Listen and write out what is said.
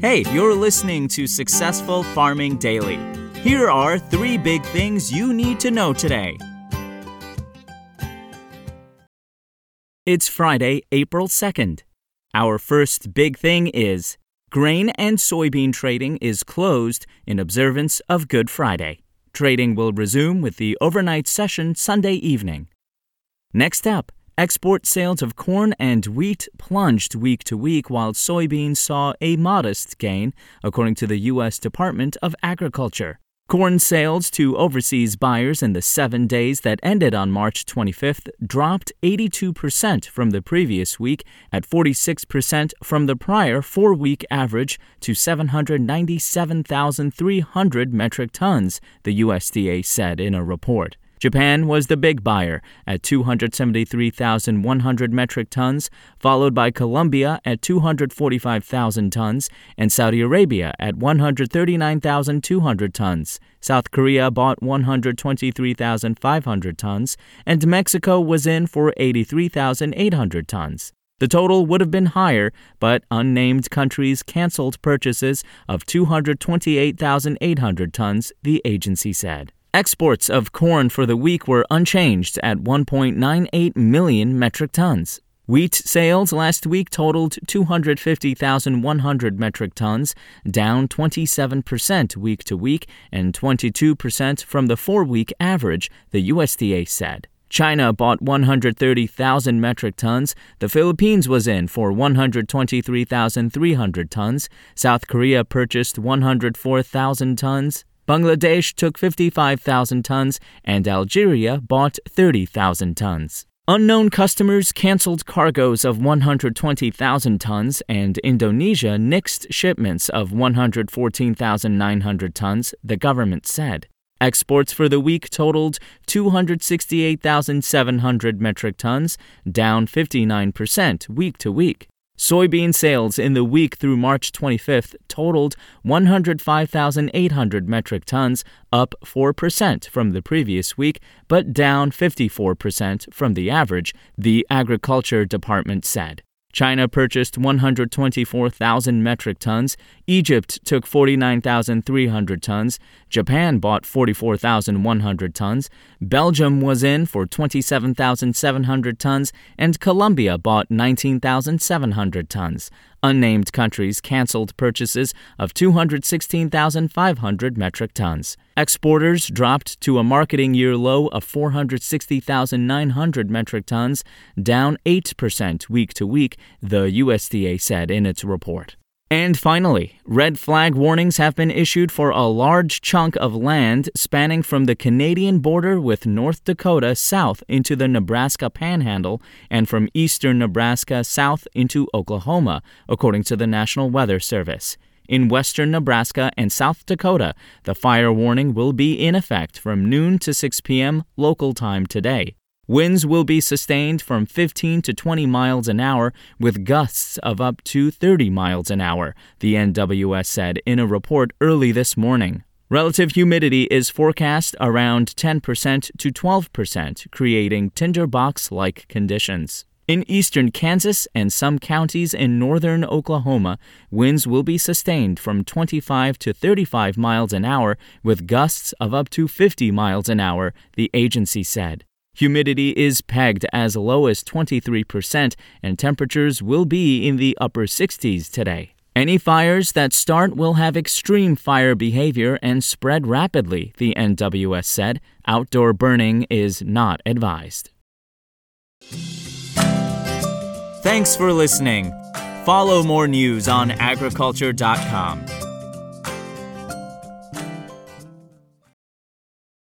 Hey, you're listening to Successful Farming Daily. Here are three big things you need to know today. It's Friday, April 2nd. Our first big thing is grain and soybean trading is closed in observance of Good Friday. Trading will resume with the overnight session Sunday evening. Next up, Export sales of corn and wheat plunged week to week, while soybeans saw a modest gain, according to the U.S. Department of Agriculture. Corn sales to overseas buyers in the seven days that ended on March 25th dropped 82% from the previous week, at 46% from the prior four week average to 797,300 metric tons, the USDA said in a report. Japan was the big buyer at 273,100 metric tons, followed by Colombia at 245,000 tons and Saudi Arabia at 139,200 tons. South Korea bought 123,500 tons, and Mexico was in for 83,800 tons. The total would have been higher, but unnamed countries canceled purchases of 228,800 tons, the agency said. Exports of corn for the week were unchanged at 1.98 million metric tons. Wheat sales last week totaled 250,100 metric tons, down 27% week to week and 22% from the four week average, the USDA said. China bought 130,000 metric tons. The Philippines was in for 123,300 tons. South Korea purchased 104,000 tons. Bangladesh took 55,000 tons, and Algeria bought 30,000 tons. Unknown customers canceled cargoes of 120,000 tons, and Indonesia nixed shipments of 114,900 tons, the government said. Exports for the week totaled 268,700 metric tons, down 59% week to week. Soybean sales in the week through March 25th totaled 105,800 metric tons, up 4% from the previous week, but down 54% from the average, the Agriculture Department said. China purchased 124,000 metric tons, Egypt took 49,300 tons, Japan bought 44,100 tons, Belgium was in for 27,700 tons, and Colombia bought 19,700 tons. Unnamed countries canceled purchases of 216,500 metric tons. Exporters dropped to a marketing year low of 460,900 metric tons, down 8% week to week, the USDA said in its report. And finally, red flag warnings have been issued for a large chunk of land spanning from the Canadian border with North Dakota south into the Nebraska panhandle and from eastern Nebraska south into Oklahoma, according to the National Weather Service. In western Nebraska and South Dakota, the fire warning will be in effect from noon to 6 p.m. local time today. Winds will be sustained from 15 to 20 miles an hour with gusts of up to 30 miles an hour, the NWS said in a report early this morning. Relative humidity is forecast around 10% to 12%, creating tinderbox like conditions. In eastern Kansas and some counties in northern Oklahoma, winds will be sustained from 25 to 35 miles an hour with gusts of up to 50 miles an hour, the agency said. Humidity is pegged as low as 23%, and temperatures will be in the upper 60s today. Any fires that start will have extreme fire behavior and spread rapidly, the NWS said. Outdoor burning is not advised. Thanks for listening. Follow more news on agriculture.com.